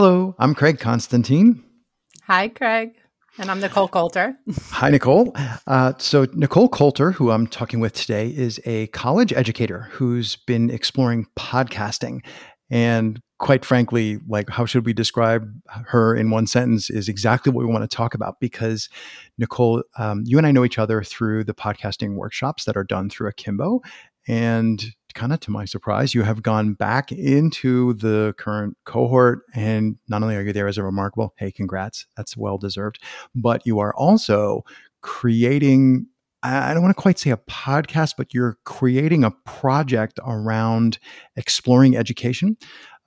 Hello, I'm Craig Constantine. Hi, Craig. And I'm Nicole Colter. Hi, Nicole. Uh, so, Nicole Colter, who I'm talking with today, is a college educator who's been exploring podcasting. And quite frankly, like, how should we describe her in one sentence is exactly what we want to talk about because, Nicole, um, you and I know each other through the podcasting workshops that are done through Akimbo. And kind of to my surprise, you have gone back into the current cohort. And not only are you there as a remarkable, hey, congrats, that's well deserved, but you are also creating. I don't want to quite say a podcast, but you're creating a project around exploring education.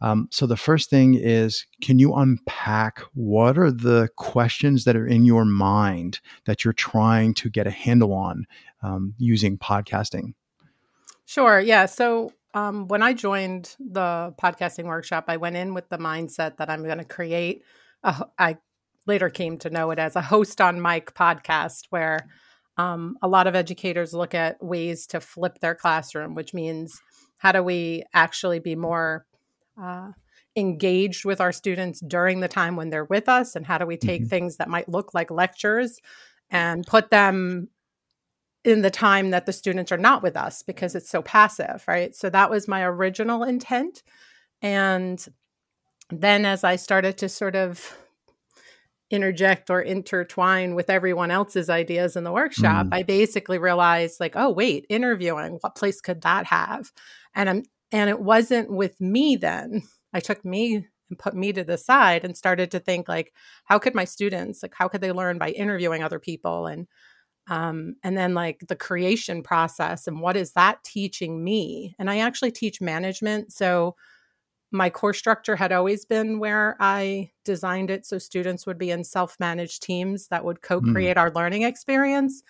Um, so the first thing is, can you unpack what are the questions that are in your mind that you're trying to get a handle on um, using podcasting? Sure. Yeah. So um, when I joined the podcasting workshop, I went in with the mindset that I'm going to create. A, I later came to know it as a host on mic podcast, where um, a lot of educators look at ways to flip their classroom, which means how do we actually be more uh, engaged with our students during the time when they're with us, and how do we take mm-hmm. things that might look like lectures and put them in the time that the students are not with us because it's so passive, right? So that was my original intent. And then as I started to sort of interject or intertwine with everyone else's ideas in the workshop, mm. I basically realized like, oh wait, interviewing, what place could that have? And I'm and it wasn't with me then. I took me and put me to the side and started to think like, how could my students, like how could they learn by interviewing other people and um, and then like the creation process and what is that teaching me and i actually teach management so my course structure had always been where i designed it so students would be in self-managed teams that would hmm. co-create mm. our learning experience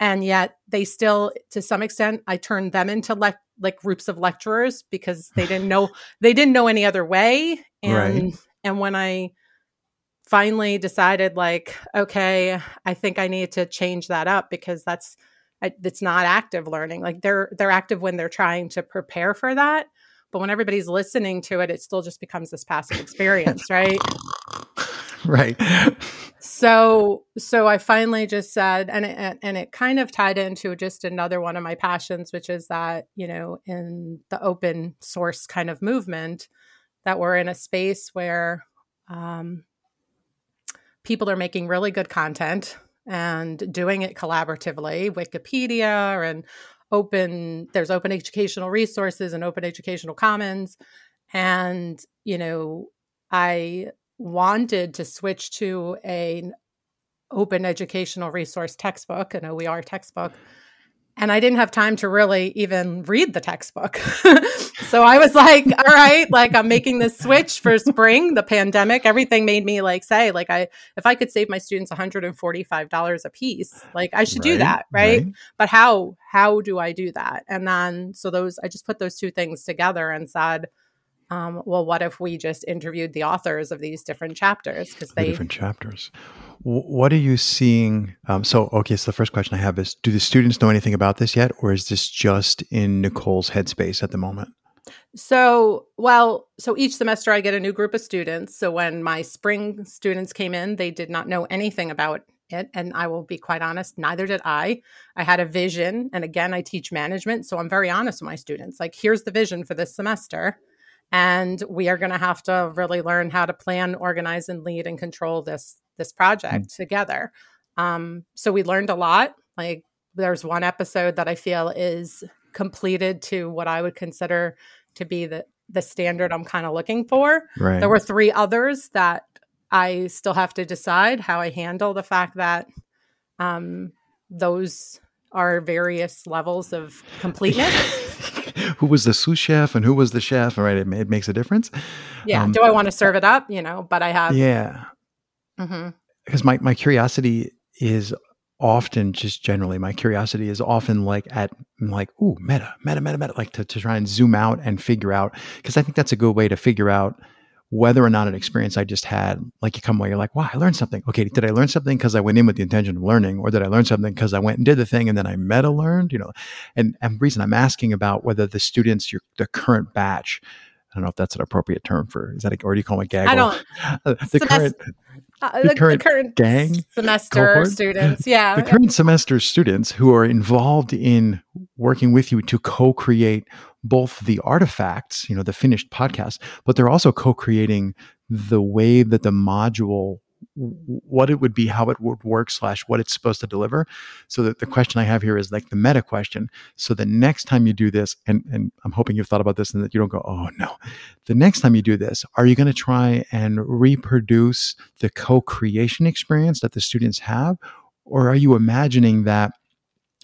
and yet they still to some extent i turned them into le- like groups of lecturers because they didn't know they didn't know any other way and right. and when i finally decided like okay i think i need to change that up because that's it's not active learning. Like they're they're active when they're trying to prepare for that but when everybody's listening to it it still just becomes this passive experience right? Right. So so i finally just said and it, and it kind of tied into just another one of my passions which is that you know in the open source kind of movement that we're in a space where um, people are making really good content and doing it collaboratively. Wikipedia and open there's open educational resources and open educational commons. And you know i wanted to switch to an open educational resource textbook an oer textbook and I didn't have time to really even read the textbook. so I was like, all right, like I'm making this switch for spring, the pandemic, everything made me like say, like I if I could save my students $145 a piece, like I should right, do that, right? right? But how how do I do that? And then so those I just put those two things together and said, um, well, what if we just interviewed the authors of these different chapters because they different chapters. What are you seeing? Um, so, okay, so the first question I have is: Do the students know anything about this yet, or is this just in Nicole's headspace at the moment? So, well, so each semester I get a new group of students. So when my spring students came in, they did not know anything about it. And I will be quite honest, neither did I. I had a vision. And again, I teach management. So I'm very honest with my students. Like, here's the vision for this semester and we are going to have to really learn how to plan organize and lead and control this this project mm. together um, so we learned a lot like there's one episode that i feel is completed to what i would consider to be the the standard i'm kind of looking for right. there were three others that i still have to decide how i handle the fact that um, those are various levels of completeness who was the sous chef and who was the chef, right? It, it makes a difference. Yeah. Um, Do I want to serve it up? You know, but I have. Yeah. Mm-hmm. Because my, my curiosity is often just generally my curiosity is often like at like ooh meta meta meta meta like to, to try and zoom out and figure out because i think that's a good way to figure out whether or not an experience I just had, like you come away, you're like, wow, I learned something. Okay, did I learn something because I went in with the intention of learning, or did I learn something because I went and did the thing and then I meta learned? You know, and and the reason I'm asking about whether the students, your the current batch, I don't know if that's an appropriate term for is that a, or do you call them a gaggle? I don't. The current uh, the the, current current gang semester cohort? students. Yeah. the current semester students who are involved in working with you to co-create both the artifacts, you know, the finished podcast, but they're also co-creating the way that the module what it would be how it would work slash what it's supposed to deliver. So that the mm-hmm. question i have here is like the meta question. So the next time you do this and and i'm hoping you've thought about this and that you don't go oh no. The next time you do this are you going to try and reproduce the co-creation experience that the students have? Or are you imagining that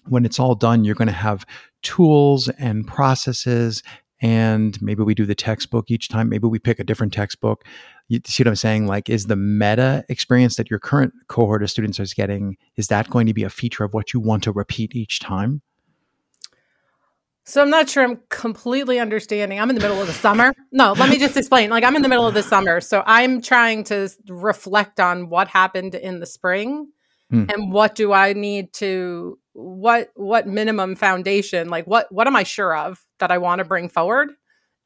when it's all done you're going to have tools and processes and maybe we do the textbook each time maybe we pick a different textbook you see what i'm saying like is the meta experience that your current cohort of students is getting is that going to be a feature of what you want to repeat each time So I'm not sure I'm completely understanding. I'm in the middle of the summer. No, let me just explain. Like I'm in the middle of the summer, so I'm trying to reflect on what happened in the spring Hmm. and what do I need to what what minimum foundation, like what what am I sure of that I want to bring forward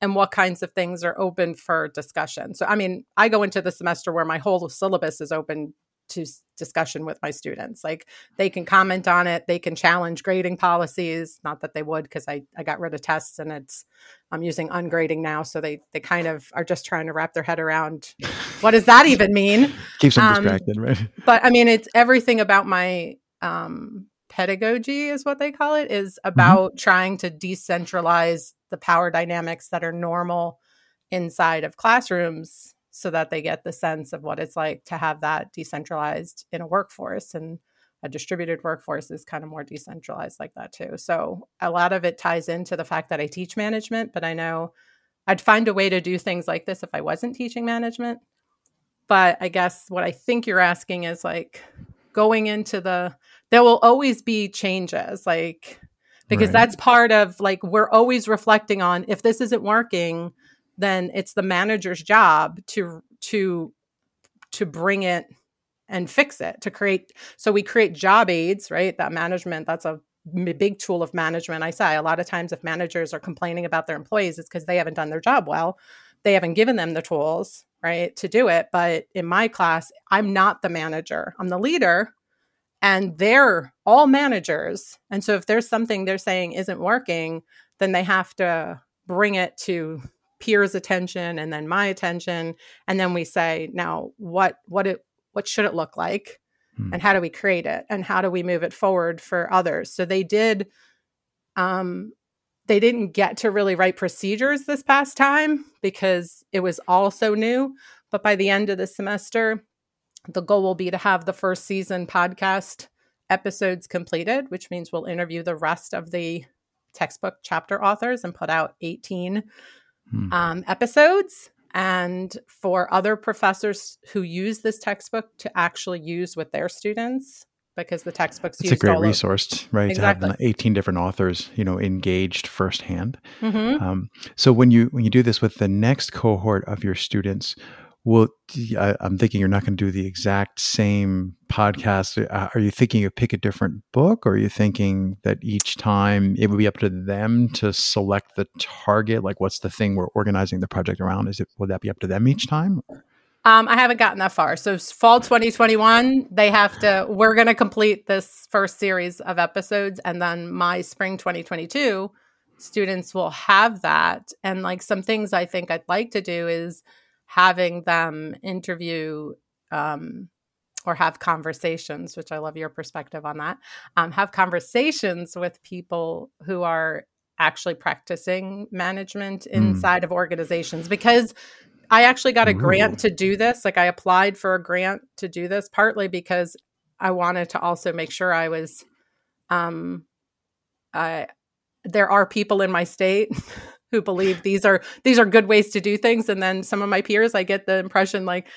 and what kinds of things are open for discussion. So I mean, I go into the semester where my whole syllabus is open to discussion with my students. Like they can comment on it, they can challenge grading policies. Not that they would, because I, I got rid of tests and it's I'm using ungrading now. So they they kind of are just trying to wrap their head around what does that even mean? keeps them Um, distracted right But I mean it's everything about my um pedagogy is what they call it, is mm-hmm. about trying to decentralize the power dynamics that are normal inside of classrooms so that they get the sense of what it's like to have that decentralized in a workforce and a distributed workforce is kind of more decentralized like that too. So a lot of it ties into the fact that i teach management but i know i'd find a way to do things like this if i wasn't teaching management. But i guess what i think you're asking is like going into the there will always be changes like because Right. that's part of like we're always reflecting on if this isn't working then it's the manager's job to to to bring it and fix it to create so we create job aids right? That management that's a big tool of management. I say a lot of times if managers are complaining about their employees it's because they haven't done their job well. They haven't given them the tools right to do it. But in my class i'm not the manager. I'm the leader and they're all managers. And so if there's something they're saying isn't working then they have to bring it to peers attention and then my attention. And then we say now what what it what should it look like? Hmm. and how do we create it? And how do we move it forward for others? So they did um they didn't get to really write procedures this past time because it was all so new. But by the end of the semester the goal will be to have the first season podcast episodes completed which means we'll interview the rest of the textbook chapter authors and put out 18 Hmm. um, episodes and for other professors who use this textbook to actually use with their students because the textbooks it's a great resource right to have the 18 different authors you know engaged firsthand Mhm. Um, so when you when you do this with the next cohort of your students, will I, I'm thinking you're not going to do the exact same podcast. Uh, are you thinking you pick a different book, or are you thinking that each time it would be up to them to select the target? Like, what's the thing we're organizing the project around? Is it would that be up to them each time? Um, I haven't gotten that far. So fall 2021, they have to. We're going to complete this first series of episodes, and then my spring 2022 students will have that. And like some things I think I'd like to do is having them interview um, or have conversations, which I love your perspective on that. Um, have conversations with people who are actually practicing management Mm. inside of organizations because I actually got a Ooh. grant to do this. Like I applied for a grant to do this partly because I wanted to also make sure I was um I there are people in my state who believe these are these are good ways to do things. And then some of my peers I get the impression like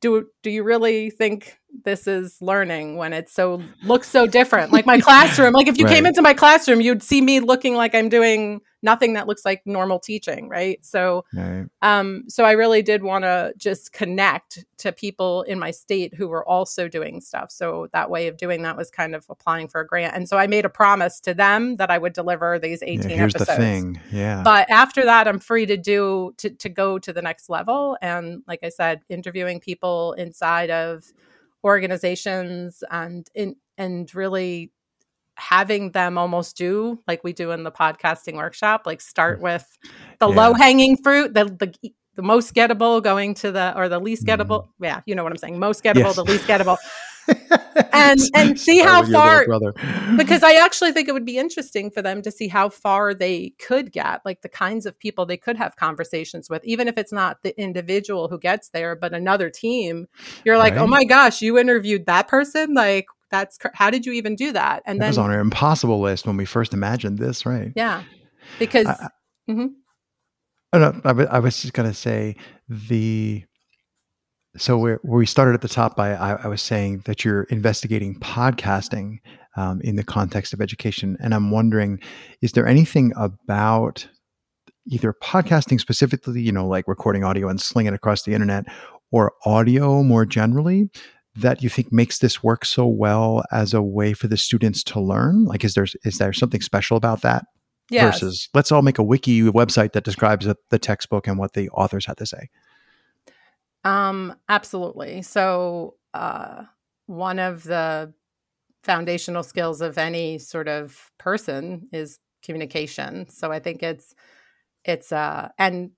do do you really think this is learning when it so looks so different. Like my classroom, like if you right. came into my classroom, you'd see me looking like I'm doing nothing that looks like normal teaching, right? So, right. um, so I really did want to just connect to people in my state who were also doing stuff. So that way of doing that was kind of applying for a grant, and so I made a promise to them that I would deliver these 18 yeah, here's episodes. the thing, yeah. But after that, I'm free to do to to go to the next level, and like I said, interviewing people inside of organizations and in and really having them almost do like we do in the podcasting workshop like start with the yeah. low hanging fruit the, the the most gettable going to the or the least gettable mm. yeah you know what i'm saying most gettable yes. the least gettable and and see how far because I actually think it would be interesting for them to see how far they could get, like the kinds of people they could have conversations with, even if it's not the individual who gets there, but another team. You're like, oh right. oh my gosh, you interviewed that person, like that's how did you even do that? And that then was on our impossible list when we first imagined this, right? Yeah, because. I, mm-hmm. oh, no, I, I was just gonna say the so where, where we started at the top by I, I was saying that you're investigating podcasting um, in the context of education. And i'm wondering is there anything about either podcasting specifically you know like recording audio and slinging it across the internet or audio more generally that you think makes this work so well as a way for the students to learn? Like is there is there something special about that yes. versus let's all make a wiki website that describes the textbook and what the authors had to say um, absolutely. So, uh, one of the foundational skills of any sort of person is communication. So I think it's it's uh and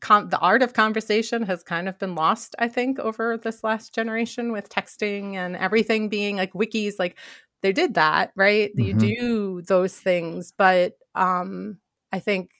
com- the art of conversation has kind of been lost I think over this last generation with texting and everything being like wikis like they did that, right? Mm-hmm. You do those things, but um I think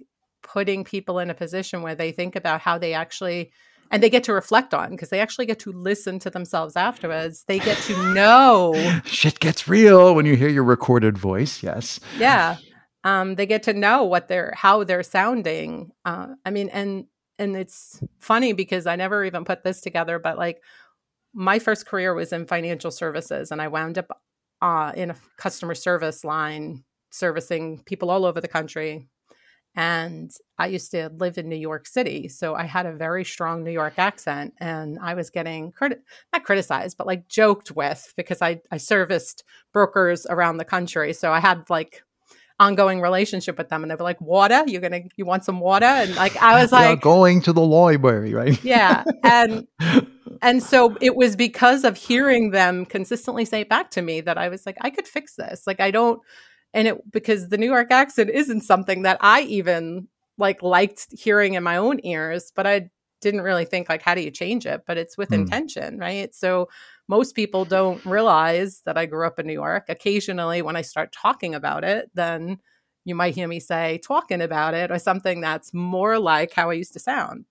putting people in a position where they think about how they actually and they get to reflect on because they actually get to listen to themselves afterwards. They get to know shit gets real when you hear your recorded voice. Yes. Yeah. Um, they get to know what they're how they're sounding. Uh, I mean, and and it's funny because I never even put this together, but like my first career was in financial services, and I wound up uh, in a customer service line servicing people all over the country and I used to live in New York City. So I had a very strong New York accent and I was getting not criticized, but like joked with because I, I serviced brokers around the country. So I had like ongoing relationship with them and they were like water you're gonna you want some water and like i was like going to the library right yeah and and so it was because of hearing them consistently say it back to me that i was like i could fix this like i don't and it because the New York accent isn't something that I even like liked hearing in my own ears, but I didn't really think like how do you change it, but it's with mm. intention, right? So most people don't realize that I grew up in New York. Occasionally when I start talking about it, then you might hear me say talking about it or something that's more like how I used to sound.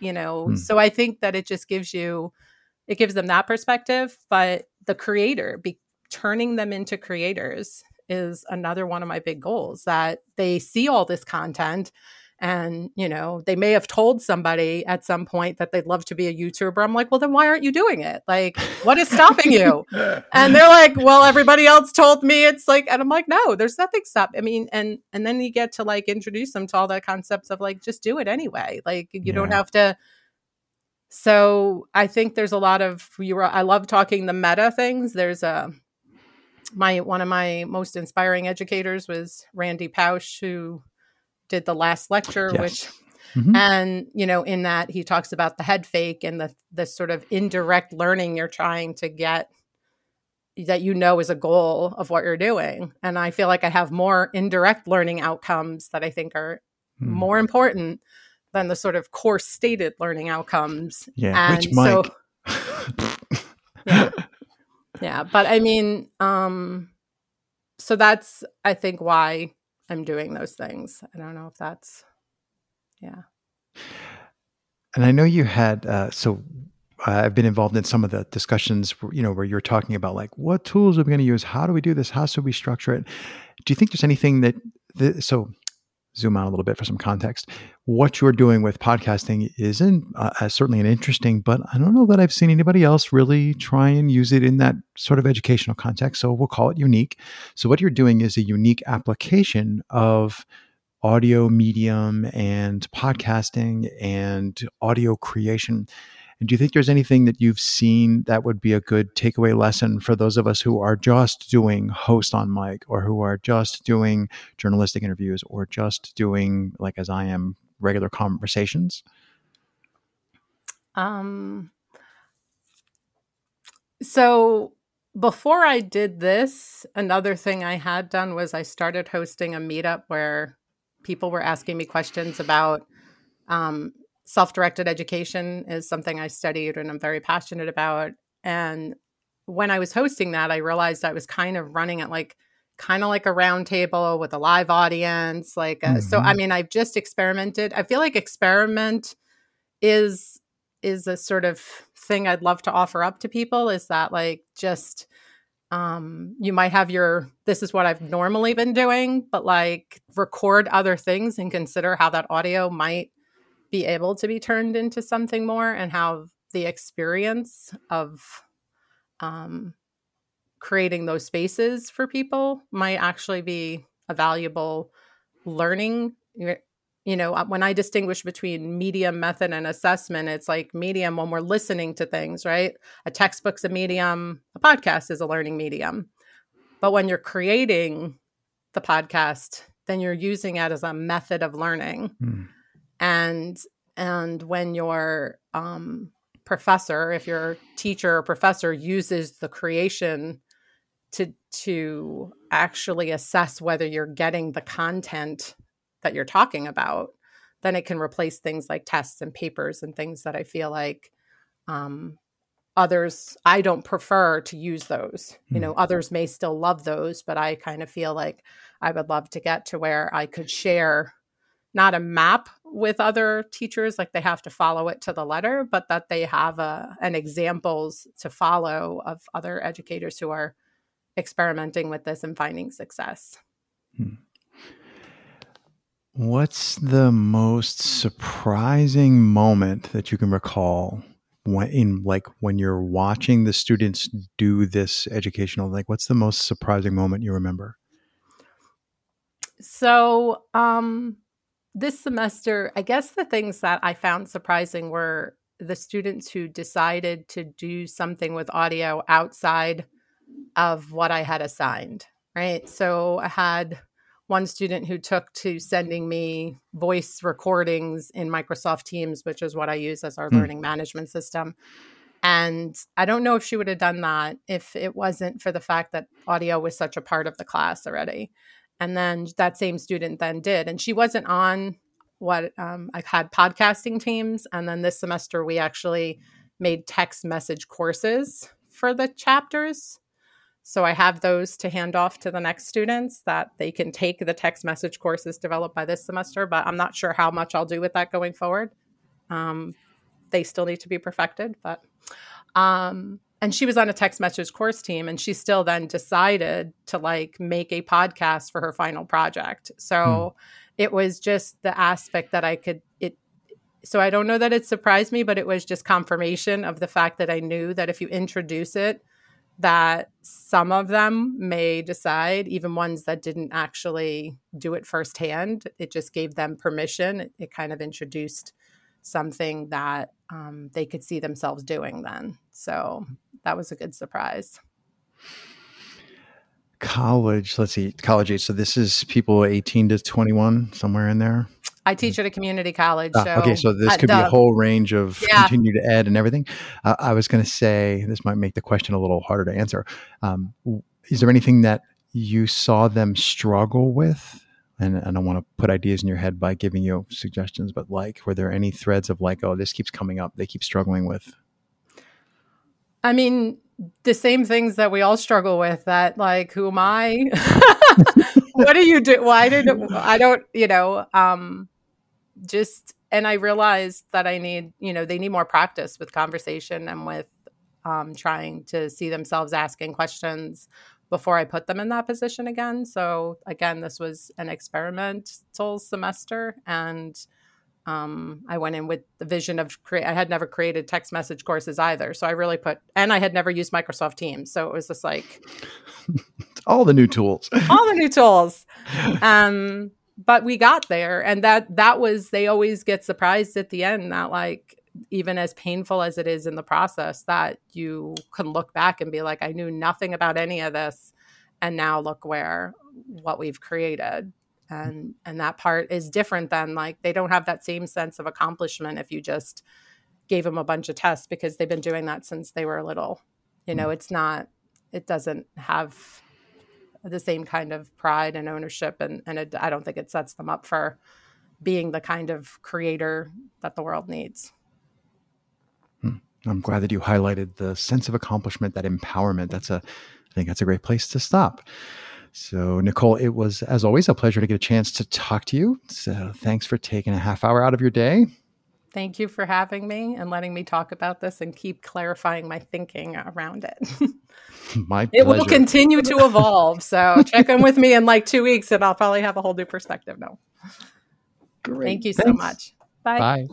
You know, mm. so I think that it just gives you it gives them that perspective, but the creator be turning them into creators is another one of my big goals that they see all this content and you know they may have told somebody at some point that they'd love to be a youtuber. I'm like well then why aren't you doing it? Like what is stopping you? And they're like well everybody else told me. It's like and i'm like no there's nothing stop i mean and and then you get to like introduce them to all the concepts of like just do it anyway. Like you yeah. don't have to so i think there's a lot of you were i love talking the meta things. There's a my one of my most inspiring educators was Randy Pausch, who did the last lecture, yes. which mm-hmm. and you know, in that he talks about the head fake and the the sort of indirect learning you're trying to get that you know is a goal of what you're doing. And I feel like I have more indirect learning outcomes that I think are mm. more important than the sort of course stated learning outcomes. Yeah, and which Mike. So, yeah yeah but i mean um so that's i think why i'm doing those things i don't know if that's yeah and i know you had uh so I've been involved in some of the discussions, you know, where you're talking about like what tools are we going to use? How do we do this? How should we structure it? Do you think there's anything that, the, so zoom out a little bit for some context. What you're doing with podcasting isn't uh, certainly an interesting, but I don't know that I've seen anybody else really try and use it in that sort of educational context. So we'll call it unique. So what you're doing is a unique application of audio medium and podcasting and audio creation and do you think there's anything that you've seen that would be a good takeaway lesson for those of us who are just doing host on mic or who are just doing journalistic interviews or just doing, like as I am, regular conversations? Um, so before I did this, another thing I had done was I started hosting a meetup where people were asking me questions about um, self directed education is something I studied and I'm very passionate about. And when I was hosting that, I realized I was kind of running it like kind of like a roundtable with a live audience. Like, mm-hmm. so I mm-hmm. mean, I've just experimented. I feel like experiment is is a sort of thing I'd love to offer up to people. Is that like just um, you might have your this is what I've normally been doing, but like record other things and consider how that audio might be able to be turned into something more and how the experience of um, creating those spaces for people might actually be a valuable learning. You know uh, when i distinguish between medium method and assessment it's like medium when we're listening to things right? A textbook's a medium a podcast is a learning medium. But when you're creating the podcast then you're using it as a method of learning. Mm and and when your um, professor if your teacher or professor uses the creation to to actually assess whether you're getting the content that you're talking about then it can replace things like tests and papers and things that i feel like um, others i don't prefer to use those you know hmm. others may still love those but i kind of feel like i would love to get to where i could share not a map with other teachers like they have to follow it to the letter but that they have a, an examples to follow of other educators who are experimenting with this and finding success hmm. what's the most surprising moment that you can recall when in like when you're watching the students do this educational like what's the most surprising moment you remember so um this semester, I guess the things that I found surprising were the students who decided to do something with audio outside of what I had assigned, right? So I had one student who took to sending me voice recordings in Microsoft Teams, which is what I use as our mm. learning management system. And I don't know if she would have done that if it wasn't for the fact that audio was such a part of the class already and then that same student then did. And she wasn't on what um, i've had podcasting teams. And then this semester we actually made text message courses for the chapters. So i have those to hand off to the next students that they can take the text message courses developed by this semester but i'm not sure how much i'll do with that going forward. Um, they still need to be perfected but um, and she was on a text message course team and she still then decided to like make a podcast for her final project. So hmm. it was just the aspect that i could it so i don't know that it surprised me but it was just confirmation of the fact that i knew that if you introduce it that some of them may decide even ones that didn't actually do it firsthand. It just gave them permission. It, it kind of introduced something that um, they could see themselves doing then. So that was a good surprise. College, let's see, college age. So this is people 18 to 21, somewhere in there. I teach at a community college. Ah, so okay, so this could be a whole range of yeah. continued ed and everything. Uh, I was going to say this might make the question a little harder to answer. Um, is there anything that you saw them struggle with? And I don't want to put ideas in your head by giving you suggestions, but like, were there any threads of like, oh, this keeps coming up, they keep struggling with? I mean, the same things that we all struggle with that like who am i? What do you do? Why did i don't you know um just and i realized that i need you know they need more practice with conversation and with um trying to see themselves asking questions before I put them in that position again. So again, this was an experimental semester and um, I went in with the vision of create. I had never created text message courses either, so I really put, and I had never used Microsoft Teams, so it was just like all the new tools, all the new tools. Um, but we got there, and that that was they always get surprised at the end that like even as painful as it is in the process, that you can look back and be like, I knew nothing about any of this, and now look where what we've created and and that part is different than like they don't have that same sense of accomplishment if you just gave them a bunch of tests because they've been doing that since they were little you know mm. it's not it doesn't have the same kind of pride and ownership and and it, i don't think it sets them up for being the kind of creator that the world needs hmm. i'm glad that you highlighted the sense of accomplishment that empowerment that's a i think that's a great place to stop so, Nicole, it was, as always, a pleasure to get a chance to talk to you. So, thanks for taking a half hour out of your day. Thank you for having me and letting me talk about this and keep clarifying my thinking around it. my It will continue to evolve. So, check in with me in like two weeks and I'll probably have a whole new perspective now. Great. Thank you Thanks. so much. Bye. Bye.